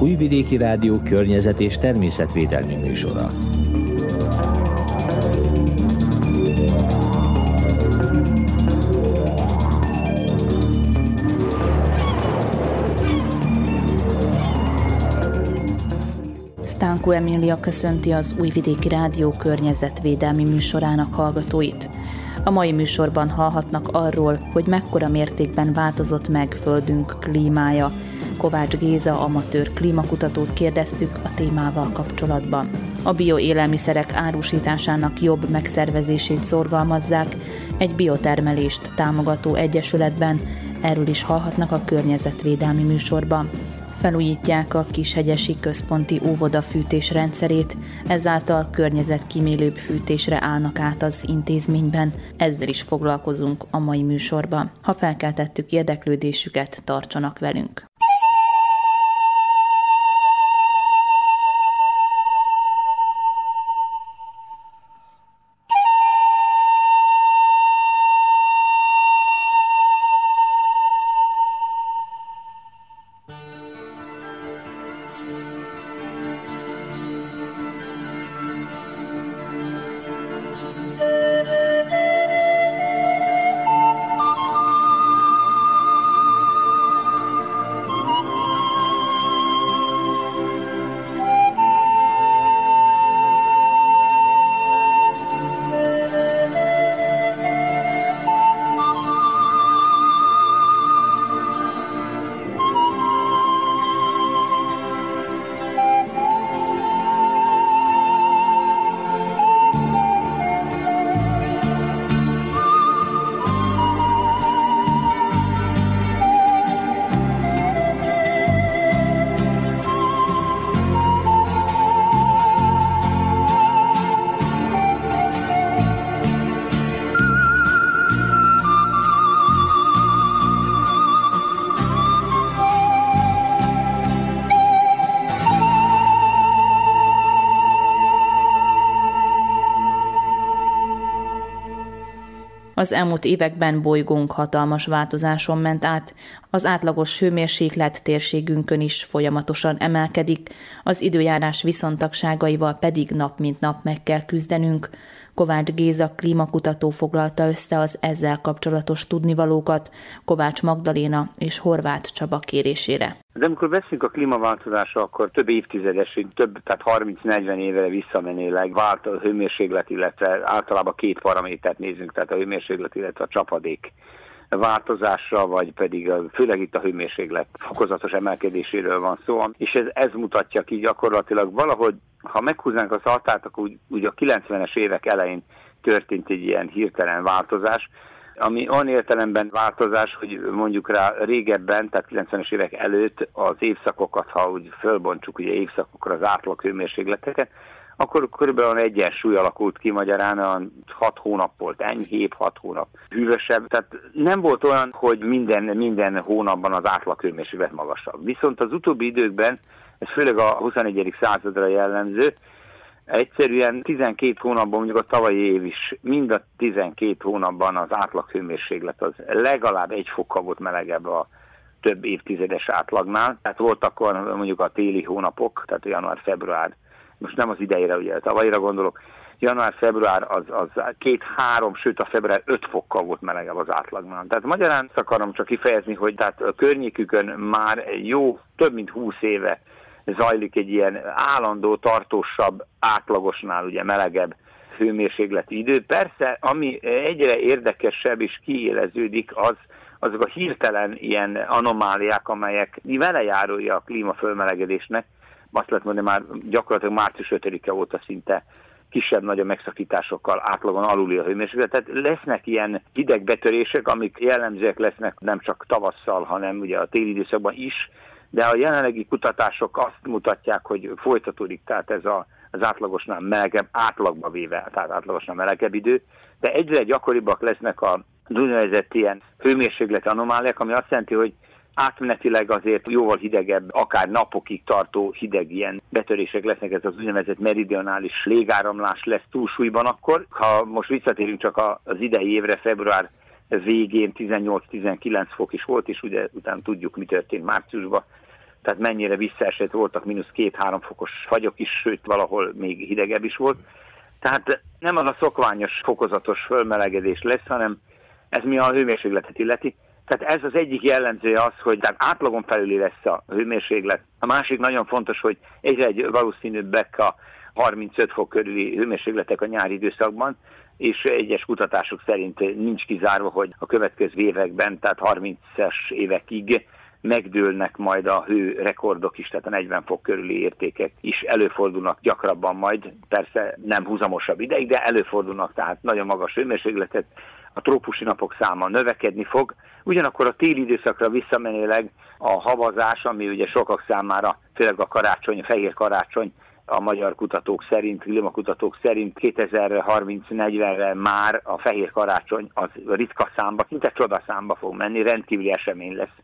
Újvidéki Rádió környezet és természetvédelmi műsora. Stánko Emília köszönti az Újvidéki Rádió környezetvédelmi műsorának hallgatóit. A mai műsorban hallhatnak arról, hogy mekkora mértékben változott meg Földünk klímája. Kovács Géza amatőr klímakutatót kérdeztük a témával kapcsolatban. A bioélelmiszerek árusításának jobb megszervezését szorgalmazzák egy biotermelést támogató egyesületben, erről is hallhatnak a környezetvédelmi műsorban felújítják a Kishegyesi Központi Óvoda fűtés rendszerét, ezáltal környezetkímélőbb fűtésre állnak át az intézményben. Ezzel is foglalkozunk a mai műsorban. Ha felkeltettük érdeklődésüket, tartsanak velünk! Az elmúlt években bolygónk hatalmas változáson ment át, az átlagos hőmérséklet térségünkön is folyamatosan emelkedik, az időjárás viszontagságaival pedig nap mint nap meg kell küzdenünk. Kovács Géza klímakutató foglalta össze az ezzel kapcsolatos tudnivalókat Kovács Magdaléna és Horváth Csaba kérésére. De amikor beszélünk a klímaváltozásra, akkor több évtizedes, több, tehát 30-40 évre visszamenőleg vált a hőmérséklet, illetve általában két paramétert nézünk, tehát a hőmérséklet, illetve a csapadék változásra, vagy pedig főleg itt a hőmérséklet fokozatos emelkedéséről van szó, és ez, ez mutatja ki gyakorlatilag valahogy, ha meghúznánk az hatát, akkor úgy, úgy a 90-es évek elején történt egy ilyen hirtelen változás, ami olyan értelemben változás, hogy mondjuk rá régebben, tehát 90-es évek előtt az évszakokat, ha úgy fölbontsuk ugye évszakokra az átlag hőmérsékleteket, akkor körülbelül egyensúly alakult ki magyarán, olyan 6 hónap volt enyhébb, 6 hónap hűvösebb, tehát nem volt olyan, hogy minden, minden hónapban az átlag hőmérséklet magasabb. Viszont az utóbbi időkben, ez főleg a 21. századra jellemző, Egyszerűen 12 hónapban, mondjuk a tavalyi év is, mind a 12 hónapban az átlag hőmérséklet az legalább egy fokkal volt melegebb a több évtizedes átlagnál. Tehát voltak mondjuk a téli hónapok, tehát január-február, most nem az idejére, ugye tavalyira gondolok, január-február az, az két-három, sőt a február öt fokkal volt melegebb az átlagnál. Tehát magyarán akarom csak kifejezni, hogy tehát a környékükön már jó több mint húsz éve zajlik egy ilyen állandó, tartósabb, átlagosnál ugye melegebb hőmérsékleti idő. Persze, ami egyre érdekesebb és kiéleződik, az azok a hirtelen ilyen anomáliák, amelyek vele járója a klímafölmelegedésnek, azt lehet mondani, már gyakorlatilag március 5-e óta szinte kisebb-nagyobb megszakításokkal átlagon aluli a hőmérséklet. Tehát lesznek ilyen hideg betörések, amik jellemzőek lesznek nem csak tavasszal, hanem ugye a téli időszakban is, de a jelenlegi kutatások azt mutatják, hogy folytatódik, tehát ez a, az átlagosnál melegebb, átlagba véve, tehát átlagosnál melegebb idő, de egyre gyakoribbak lesznek a úgynevezett ilyen hőmérsékleti anomáliák, ami azt jelenti, hogy átmenetileg azért jóval hidegebb, akár napokig tartó hideg ilyen betörések lesznek, ez az úgynevezett meridionális légáramlás lesz túlsúlyban akkor. Ha most visszatérünk csak az idei évre, február végén 18-19 fok is volt, és ugye utána tudjuk, mi történt márciusban, tehát mennyire visszaesett, voltak mínusz két-három fokos fagyok is, sőt valahol még hidegebb is volt. Tehát nem az a szokványos fokozatos fölmelegedés lesz, hanem ez mi a hőmérsékletet illeti. Tehát ez az egyik jellemzője az, hogy tehát átlagon felüli lesz a hőmérséklet. A másik nagyon fontos, hogy egyre egy valószínűbbek a 35 fok körüli hőmérsékletek a nyári időszakban, és egyes kutatások szerint nincs kizárva, hogy a következő években, tehát 30-es évekig megdőlnek majd a hő rekordok is, tehát a 40 fok körüli értékek is előfordulnak gyakrabban majd, persze nem húzamosabb ideig, de előfordulnak, tehát nagyon magas hőmérsékletet, a trópusi napok száma növekedni fog, ugyanakkor a téli időszakra visszamenőleg a havazás, ami ugye sokak számára, főleg a karácsony, a fehér karácsony, a magyar kutatók szerint, klimakutatók szerint 2030-40-re már a fehér karácsony az ritka számba, szinte csodaszámba fog menni, rendkívüli esemény lesz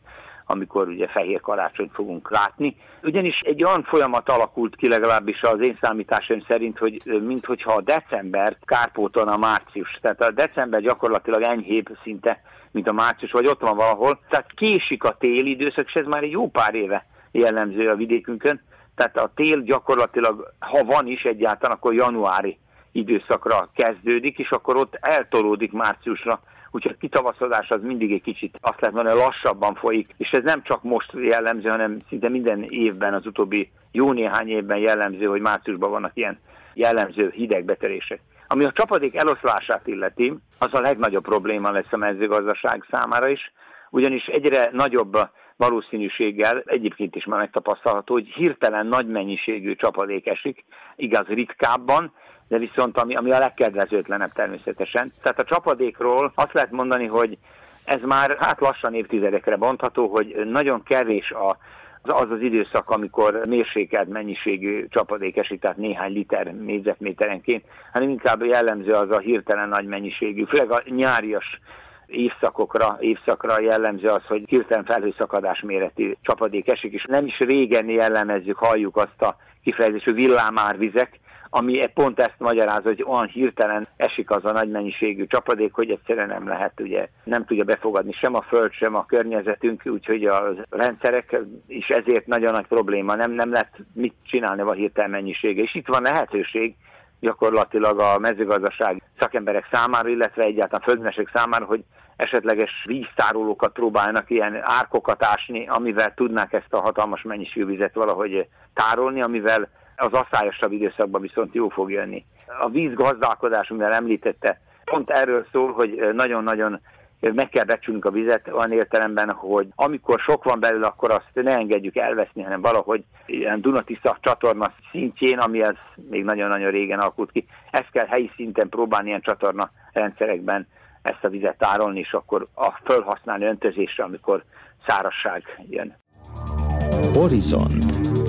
amikor ugye fehér karácsonyt fogunk látni. Ugyanis egy olyan folyamat alakult ki legalábbis az én számításom szerint, hogy minthogyha a december kárpótolna a március. Tehát a december gyakorlatilag enyhébb szinte, mint a március, vagy ott van valahol. Tehát késik a téli időszak, és ez már egy jó pár éve jellemző a vidékünkön. Tehát a tél gyakorlatilag, ha van is egyáltalán, akkor januári időszakra kezdődik, és akkor ott eltolódik márciusra úgyhogy a kitavaszodás az mindig egy kicsit azt lehet mondani, lassabban folyik, és ez nem csak most jellemző, hanem szinte minden évben, az utóbbi jó néhány évben jellemző, hogy márciusban vannak ilyen jellemző hidegbetörések. Ami a csapadék eloszlását illeti, az a legnagyobb probléma lesz a mezőgazdaság számára is, ugyanis egyre nagyobb valószínűséggel egyébként is már megtapasztalható, hogy hirtelen nagy mennyiségű csapadék esik, igaz ritkábban, de viszont ami, ami a legkedvezőtlenebb természetesen. Tehát a csapadékról azt lehet mondani, hogy ez már hát lassan évtizedekre bontható, hogy nagyon kevés a az az időszak, amikor mérsékelt mennyiségű csapadék esik, tehát néhány liter négyzetméterenként, hanem inkább jellemző az a hirtelen nagy mennyiségű, főleg a nyárias évszakokra, évszakra jellemző az, hogy hirtelen felhőszakadás méretű csapadék esik, és nem is régen jellemezzük, halljuk azt a kifejezést, hogy villámárvizek, ami pont ezt magyarázza, hogy olyan hirtelen esik az a nagy mennyiségű csapadék, hogy egyszerűen nem lehet, ugye nem tudja befogadni sem a föld, sem a környezetünk, úgyhogy a rendszerek is ezért nagyon nagy probléma, nem, nem lehet mit csinálni a hirtelen mennyisége. És itt van lehetőség, gyakorlatilag a mezőgazdaság szakemberek számára, illetve egyáltalán földmesek számára, hogy esetleges víztárolókat próbálnak ilyen árkokat ásni, amivel tudnák ezt a hatalmas mennyiségű vizet valahogy tárolni, amivel az aszályosabb időszakban viszont jó fog jönni. A vízgazdálkodás, mivel említette, pont erről szól, hogy nagyon-nagyon meg kell becsülnünk a vizet olyan értelemben, hogy amikor sok van belőle, akkor azt ne engedjük elveszni, hanem valahogy ilyen Dunatisza csatorna szintjén, ami ez még nagyon-nagyon régen alakult ki, ezt kell helyi szinten próbálni ilyen csatorna rendszerekben ezt a vizet tárolni, és akkor a felhasználni öntözésre, amikor szárasság jön. Horizont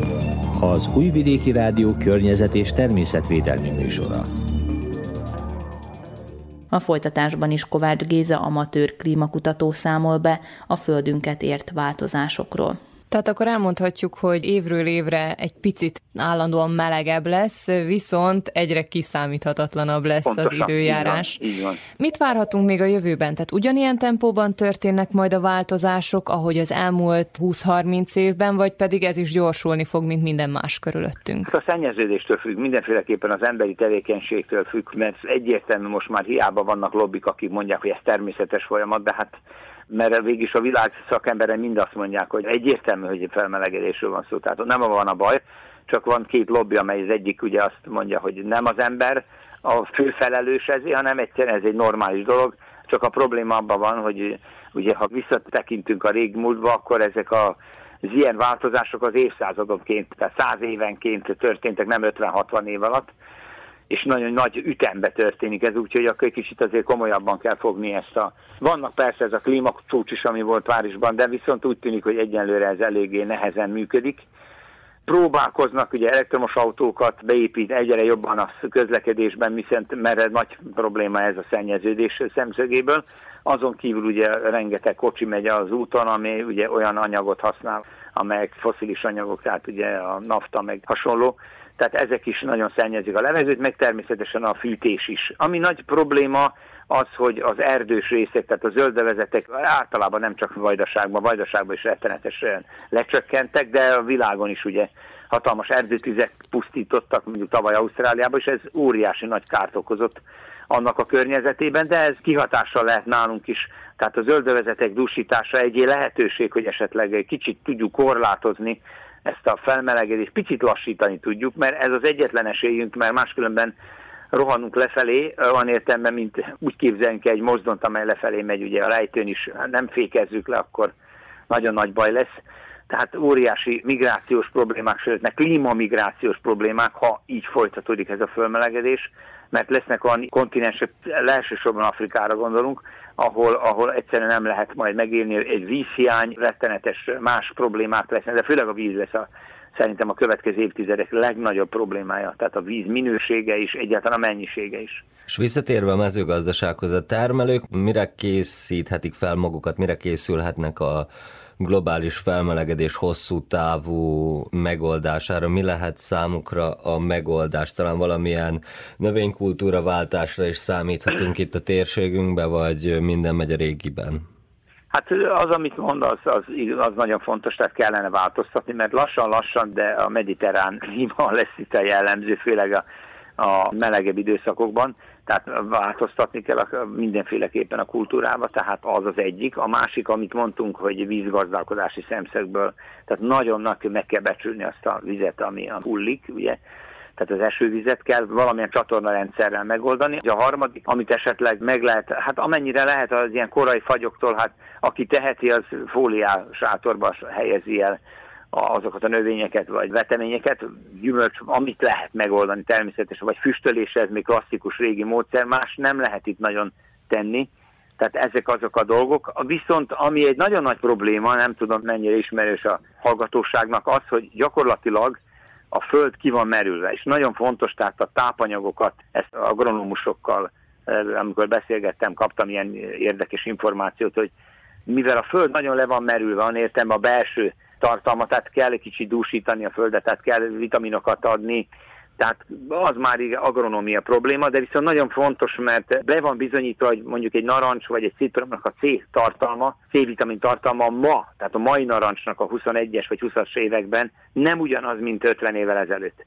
az Újvidéki Rádió környezet és természetvédelmi műsora. A folytatásban is Kovács Géza amatőr klímakutató számol be a földünket ért változásokról. Tehát akkor elmondhatjuk, hogy évről évre egy picit állandóan melegebb lesz, viszont egyre kiszámíthatatlanabb lesz Pontosan, az időjárás. Így van, így van. Mit várhatunk még a jövőben? Tehát ugyanilyen tempóban történnek majd a változások, ahogy az elmúlt 20-30 évben, vagy pedig ez is gyorsulni fog, mint minden más körülöttünk? A szennyeződéstől függ, mindenféleképpen az emberi tevékenységtől függ, mert egyértelmű most már hiába vannak lobbik, akik mondják, hogy ez természetes folyamat, de hát mert végig a világ szakemberei mind azt mondják, hogy egyértelmű, hogy felmelegedésről van szó, tehát nem van a baj, csak van két lobby, amely az egyik ugye azt mondja, hogy nem az ember a fő felelős ezért, hanem egyszerűen ez egy normális dolog, csak a probléma abban van, hogy ugye ha visszatekintünk a régmúltba, akkor ezek a az ilyen változások az évszázadonként, tehát száz évenként történtek, nem 50-60 év alatt, és nagyon nagy ütembe történik ez, úgyhogy akkor egy kicsit azért komolyabban kell fogni ezt a... Vannak persze ez a klímacsúcs is, ami volt Párizsban, de viszont úgy tűnik, hogy egyenlőre ez eléggé nehezen működik. Próbálkoznak ugye elektromos autókat beépít egyre jobban a közlekedésben, viszont mert nagy probléma ez a szennyeződés szemszögéből. Azon kívül ugye rengeteg kocsi megy az úton, ami ugye olyan anyagot használ, amelyek foszilis anyagok, tehát ugye a nafta meg hasonló tehát ezek is nagyon szennyezik a levegőt, meg természetesen a fűtés is. Ami nagy probléma az, hogy az erdős részek, tehát a zöldövezetek általában nem csak Vajdaságban, Vajdaságban is rettenetesen lecsökkentek, de a világon is ugye hatalmas erdőtüzek pusztítottak, mondjuk tavaly Ausztráliában, és ez óriási nagy kárt okozott annak a környezetében, de ez kihatással lehet nálunk is. Tehát a zöldövezetek dúsítása egy lehetőség, hogy esetleg egy kicsit tudjuk korlátozni ezt a felmelegedést, picit lassítani tudjuk, mert ez az egyetlen esélyünk, mert máskülönben rohanunk lefelé, van értelme, mint úgy képzelünk egy mozdont, amely lefelé megy, ugye a lejtőn is, nem fékezzük le, akkor nagyon nagy baj lesz. Tehát óriási migrációs problémák, sőt, klímamigrációs problémák, ha így folytatódik ez a fölmelegedés, mert lesznek olyan kontinensek, elsősorban Afrikára gondolunk, ahol, ahol egyszerűen nem lehet majd megélni, egy vízhiány, rettenetes más problémák lesznek, de főleg a víz lesz a, szerintem a következő évtizedek legnagyobb problémája, tehát a víz minősége is, egyáltalán a mennyisége is. És visszatérve a mezőgazdasághoz, a termelők mire készíthetik fel magukat, mire készülhetnek a globális felmelegedés hosszú távú megoldására? Mi lehet számukra a megoldás? Talán valamilyen növénykultúra váltásra is számíthatunk itt a térségünkbe, vagy minden megy a régiben? Hát az, amit mond, az, az, nagyon fontos, tehát kellene változtatni, mert lassan-lassan, de a mediterrán klíma lesz itt a jellemző, főleg a, a melegebb időszakokban, tehát változtatni kell a, mindenféleképpen a kultúrába, tehát az az egyik. A másik, amit mondtunk, hogy vízgazdálkodási szemszögből, tehát nagyon nagy meg kell becsülni azt a vizet, ami a hullik, ugye, tehát az esővizet kell valamilyen csatornarendszerrel megoldani. A harmadik, amit esetleg meg lehet, hát amennyire lehet az ilyen korai fagyoktól, hát aki teheti, az fóliás sátorba helyezi el azokat a növényeket vagy veteményeket, gyümölcs, amit lehet megoldani természetesen, vagy füstölés, ez még klasszikus régi módszer, más nem lehet itt nagyon tenni, tehát ezek azok a dolgok. Viszont ami egy nagyon nagy probléma, nem tudom mennyire ismerős a hallgatóságnak, az, hogy gyakorlatilag a föld ki van merülve, és nagyon fontos, tehát a tápanyagokat, ezt agronomusokkal, amikor beszélgettem, kaptam ilyen érdekes információt, hogy mivel a föld nagyon le van merülve, van értem a belső tartalma, tehát kell egy kicsit dúsítani a földet, tehát kell vitaminokat adni, tehát az már agronomia probléma, de viszont nagyon fontos, mert be van bizonyítva, hogy mondjuk egy narancs vagy egy citromnak a C tartalma, C-vitamin tartalma ma, tehát a mai narancsnak a 21-es vagy 20-as években nem ugyanaz, mint 50 évvel ezelőtt.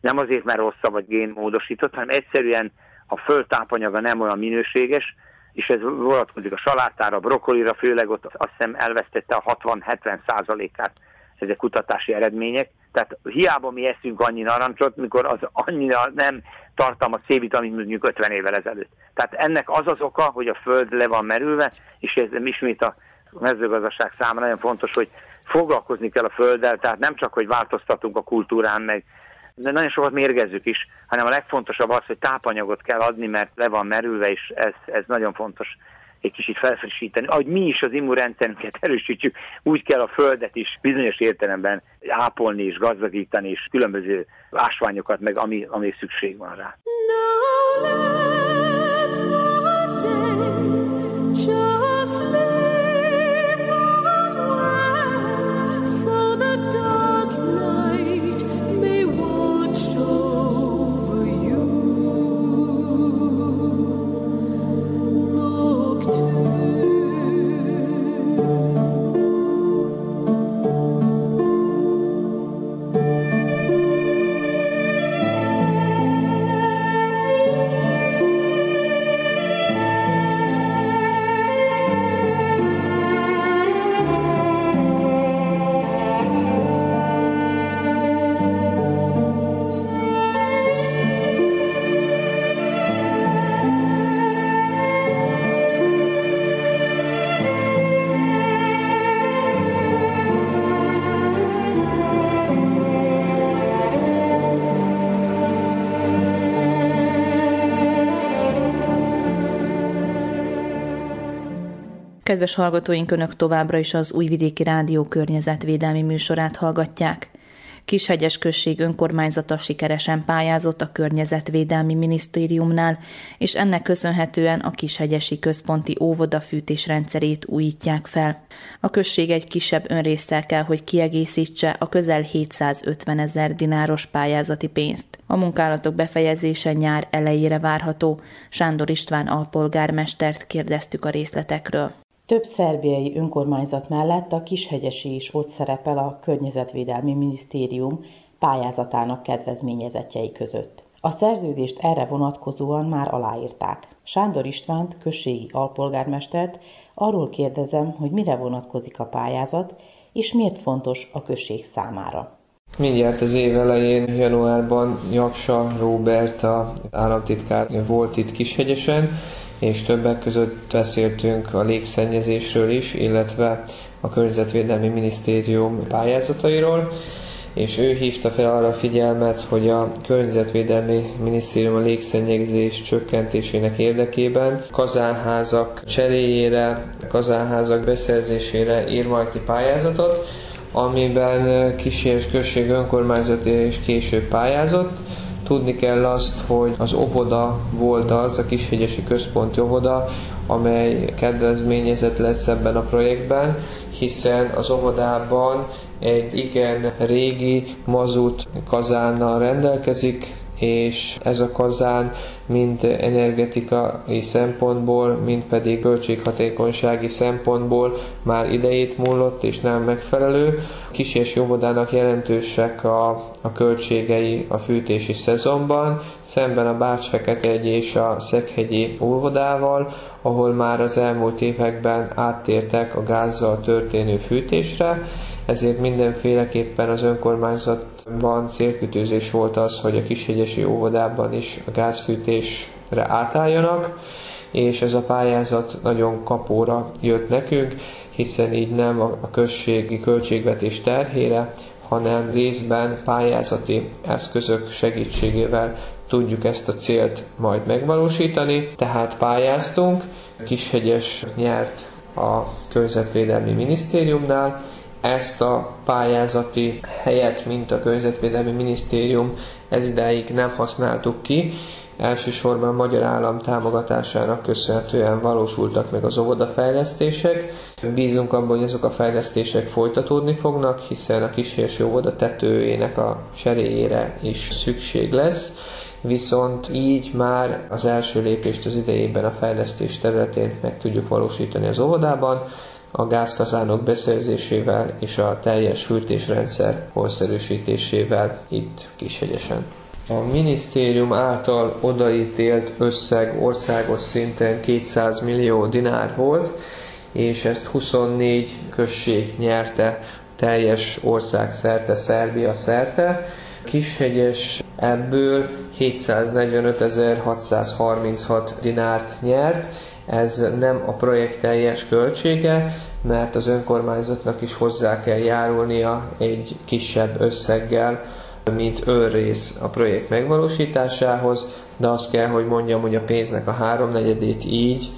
Nem azért, mert rosszabb vagy génmódosított, hanem egyszerűen a föld tápanyaga nem olyan minőséges, és ez vonatkozik a salátára, brokkolira, főleg ott azt hiszem elvesztette a 60-70 százalékát ezek kutatási eredmények. Tehát hiába mi eszünk annyi narancsot, mikor az annyira nem tartalmaz C-vitamin mondjuk 50 évvel ezelőtt. Tehát ennek az az oka, hogy a föld le van merülve, és ez ismét a mezőgazdaság számára nagyon fontos, hogy foglalkozni kell a földdel, tehát nem csak, hogy változtatunk a kultúrán, meg de nagyon sokat mérgezzük is, hanem a legfontosabb az, hogy tápanyagot kell adni, mert le van merülve, és ez, ez nagyon fontos egy kicsit felfrissíteni. Ahogy mi is az immunrendszerünket erősítjük, úgy kell a földet is bizonyos értelemben ápolni és gazdagítani, és különböző ásványokat, meg ami, ami szükség van rá. No, Kedves hallgatóink, Önök továbbra is az Újvidéki Rádió környezetvédelmi műsorát hallgatják. Kishegyes község önkormányzata sikeresen pályázott a Környezetvédelmi Minisztériumnál, és ennek köszönhetően a Kishegyesi Központi Óvoda fűtésrendszerét újítják fel. A község egy kisebb önrészsel kell, hogy kiegészítse a közel 750 ezer dináros pályázati pénzt. A munkálatok befejezése nyár elejére várható. Sándor István alpolgármestert kérdeztük a részletekről. Több szerbiai önkormányzat mellett a Kishegyesi is ott szerepel a Környezetvédelmi Minisztérium pályázatának kedvezményezetjei között. A szerződést erre vonatkozóan már aláírták. Sándor Istvánt, községi alpolgármestert arról kérdezem, hogy mire vonatkozik a pályázat, és miért fontos a község számára. Mindjárt az év elején, januárban Jaksa Róbert, a államtitkár volt itt Kishegyesen, és többek között beszéltünk a légszennyezésről is, illetve a Környezetvédelmi Minisztérium pályázatairól, és ő hívta fel arra a figyelmet, hogy a Környezetvédelmi Minisztérium a légszennyezés csökkentésének érdekében kazánházak cseréjére, kazánházak beszerzésére ír majd ki pályázatot, amiben Kisi és Község önkormányzati és később pályázott, Tudni kell azt, hogy az óvoda volt az, a Kishegyesi Központi Óvoda, amely kedvezményezett lesz ebben a projektben, hiszen az óvodában egy igen régi mazut kazánnal rendelkezik, és ez a kazán mind energetikai szempontból, mind pedig költséghatékonysági szempontból már idejét múlott és nem megfelelő. Kis és óvodának jelentősek a, a költségei a fűtési szezonban, szemben a Bács-Feketegy és a Szekhegyi óvodával, ahol már az elmúlt években áttértek a gázzal történő fűtésre, ezért mindenféleképpen az önkormányzatban célkütőzés volt az, hogy a Kishegyesi óvodában is a gázfűtésre átálljanak, és ez a pályázat nagyon kapóra jött nekünk, hiszen így nem a községi költségvetés terhére, hanem részben pályázati eszközök segítségével tudjuk ezt a célt majd megvalósítani. Tehát pályáztunk, Kishegyes nyert a Környezetvédelmi Minisztériumnál, ezt a pályázati helyet, mint a Környezetvédelmi Minisztérium ez idáig nem használtuk ki. Elsősorban magyar állam támogatásának köszönhetően valósultak meg az óvodafejlesztések. Bízunk abban, hogy ezek a fejlesztések folytatódni fognak, hiszen a kísérsi óvoda tetőjének a cseréjére is szükség lesz viszont így már az első lépést az idejében a fejlesztés területén meg tudjuk valósítani az óvodában, a gázkazánok beszerzésével és a teljes fűtésrendszer korszerűsítésével itt Kishegyesen. A minisztérium által odaítélt összeg országos szinten 200 millió dinár volt, és ezt 24 község nyerte teljes ország szerte, Szerbia szerte. Kishegyes ebből 745.636 dinárt nyert, ez nem a projekt teljes költsége, mert az önkormányzatnak is hozzá kell járulnia egy kisebb összeggel, mint őrrész a projekt megvalósításához, de azt kell, hogy mondjam, hogy a pénznek a háromnegyedét így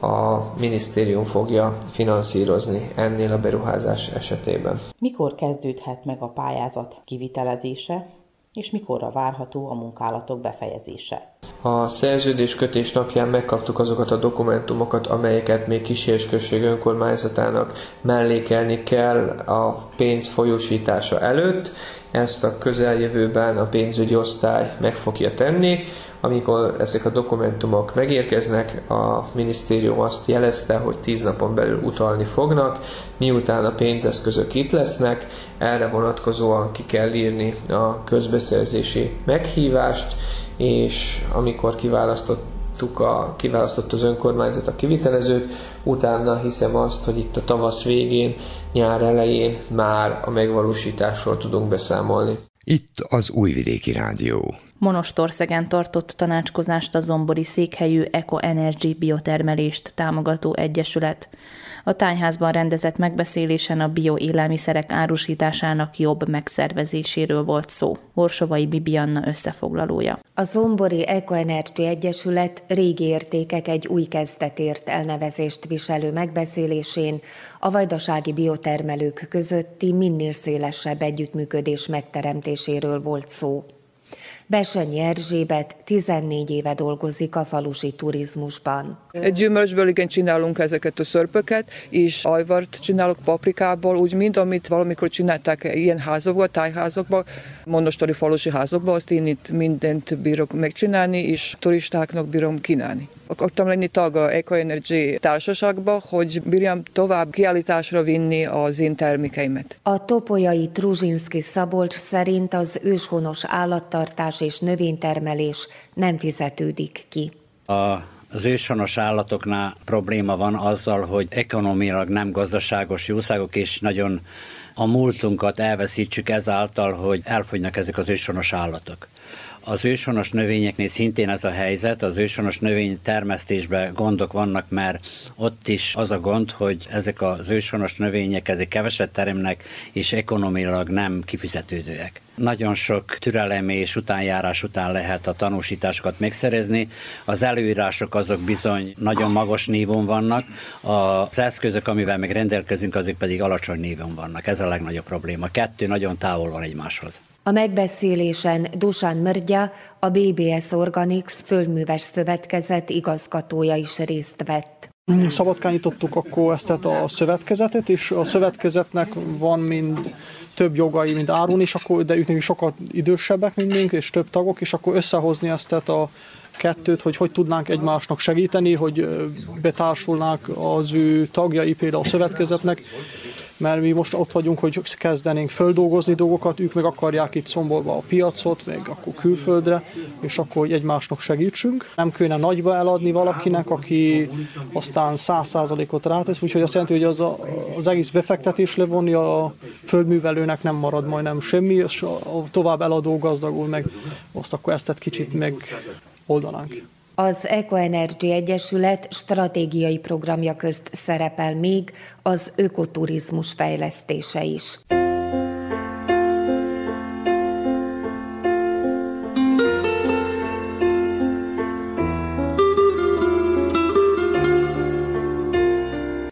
a minisztérium fogja finanszírozni ennél a beruházás esetében. Mikor kezdődhet meg a pályázat kivitelezése, és mikorra várható a munkálatok befejezése? A szerződéskötés napján megkaptuk azokat a dokumentumokat, amelyeket még Kisérsközség önkormányzatának mellékelni kell a pénz folyósítása előtt. Ezt a közeljövőben a pénzügyi osztály meg fogja tenni. Amikor ezek a dokumentumok megérkeznek, a minisztérium azt jelezte, hogy 10 napon belül utalni fognak, miután a pénzeszközök itt lesznek, erre vonatkozóan ki kell írni a közbeszerzési meghívást, és amikor kiválasztottuk a, kiválasztott az önkormányzat a kivitelezőt, utána hiszem azt, hogy itt a tavasz végén, nyár elején már a megvalósításról tudunk beszámolni. Itt az Újvidéki Rádió. Monostorszegen tartott tanácskozást a Zombori székhelyű Eco Energy biotermelést támogató egyesület. A tányházban rendezett megbeszélésen a bioélelmiszerek árusításának jobb megszervezéséről volt szó. Orsovai Bibianna összefoglalója. A Zombori Eco Energy Egyesület régi értékek egy új kezdetért elnevezést viselő megbeszélésén a vajdasági biotermelők közötti minél szélesebb együttműködés megteremtéséről volt szó. Besenyi Erzsébet 14 éve dolgozik a falusi turizmusban. Egy gyümölcsből igen csinálunk ezeket a szörpöket, és ajvart csinálok paprikából, úgy mind, amit valamikor csinálták ilyen házokba, tájházokba, monostori falusi házokba, azt én itt mindent bírok megcsinálni, és turistáknak bírom kínálni. Akartam lenni tag a Eco Energy társaságba, hogy bírjam tovább kiállításra vinni az én termékeimet. A topolyai Truzsinski Szabolcs szerint az őshonos állattartás és növénytermelés nem fizetődik ki. A az őshonos állatoknál probléma van azzal, hogy ekonomilag nem gazdaságos jószágok, és nagyon a múltunkat elveszítsük ezáltal, hogy elfogynak ezek az őshonos állatok. Az őshonos növényeknél szintén ez a helyzet, az őshonos növény termesztésben gondok vannak, mert ott is az a gond, hogy ezek az őshonos növények ezek keveset teremnek, és ekonomilag nem kifizetődőek. Nagyon sok türelem és utánjárás után lehet a tanúsításokat megszerezni. Az előírások azok bizony nagyon magas nívon vannak, az eszközök, amivel meg rendelkezünk, azok pedig alacsony nívon vannak. Ez a legnagyobb probléma. Kettő nagyon távol van egymáshoz. A megbeszélésen Dusan Mörgya, a BBS Organics Földműves Szövetkezet igazgatója is részt vett. Szabadkányítottuk akkor ezt a szövetkezetet, és a szövetkezetnek van mind több jogai, mint árun, és akkor, de ők sokkal idősebbek, mint mink, és több tagok, és akkor összehozni ezt a kettőt, hogy hogy tudnánk egymásnak segíteni, hogy betársulnák az ő tagjai például a szövetkezetnek, mert mi most ott vagyunk, hogy kezdenénk földolgozni dolgokat, ők meg akarják itt szombolva a piacot, meg akkor külföldre, és akkor hogy egymásnak segítsünk. Nem kéne nagyba eladni valakinek, aki aztán száz százalékot rátesz, úgyhogy azt jelenti, hogy az, a, az egész befektetés levonni a földművelőnek nem marad majdnem semmi, és a, tovább eladó gazdagul meg, azt akkor ezt egy kicsit meg oldanánk. Az Ecoenergy Egyesület stratégiai programja közt szerepel még az ökoturizmus fejlesztése is.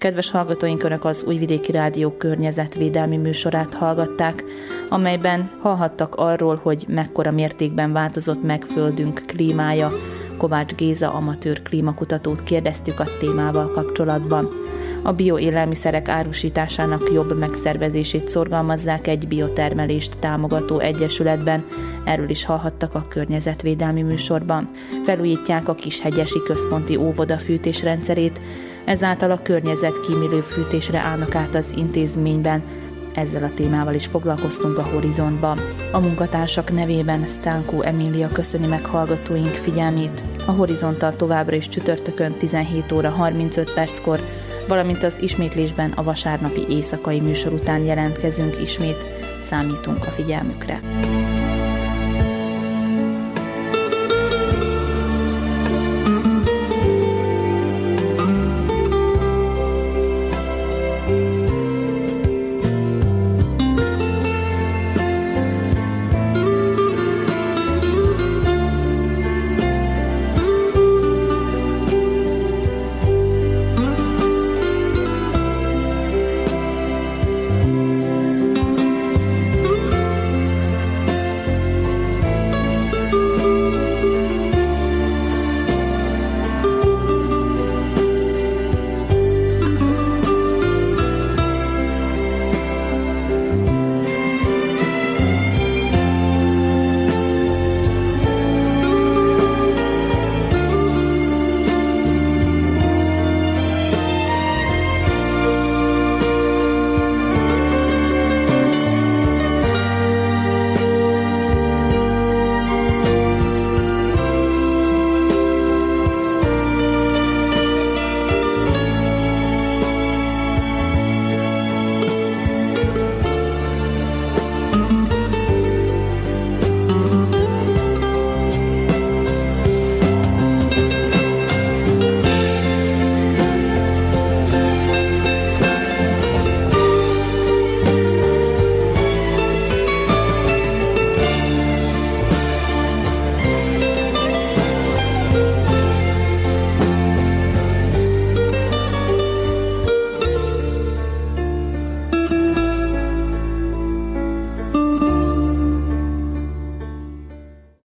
Kedves hallgatóink, Önök az Újvidéki Rádió környezetvédelmi műsorát hallgatták, amelyben hallhattak arról, hogy mekkora mértékben változott meg Földünk klímája, Kovács Géza amatőr klímakutatót kérdeztük a témával kapcsolatban. A bioélelmiszerek árusításának jobb megszervezését szorgalmazzák egy biotermelést támogató egyesületben, erről is hallhattak a környezetvédelmi műsorban. Felújítják a Kishegyesi Központi Óvoda fűtésrendszerét, ezáltal a környezet kímélő fűtésre állnak át az intézményben, ezzel a témával is foglalkoztunk a Horizontban. A munkatársak nevében Stánkó Emília köszöni meg hallgatóink figyelmét. A Horizonttal továbbra is csütörtökön 17 óra 35 perckor, valamint az ismétlésben a vasárnapi éjszakai műsor után jelentkezünk ismét. Számítunk a figyelmükre.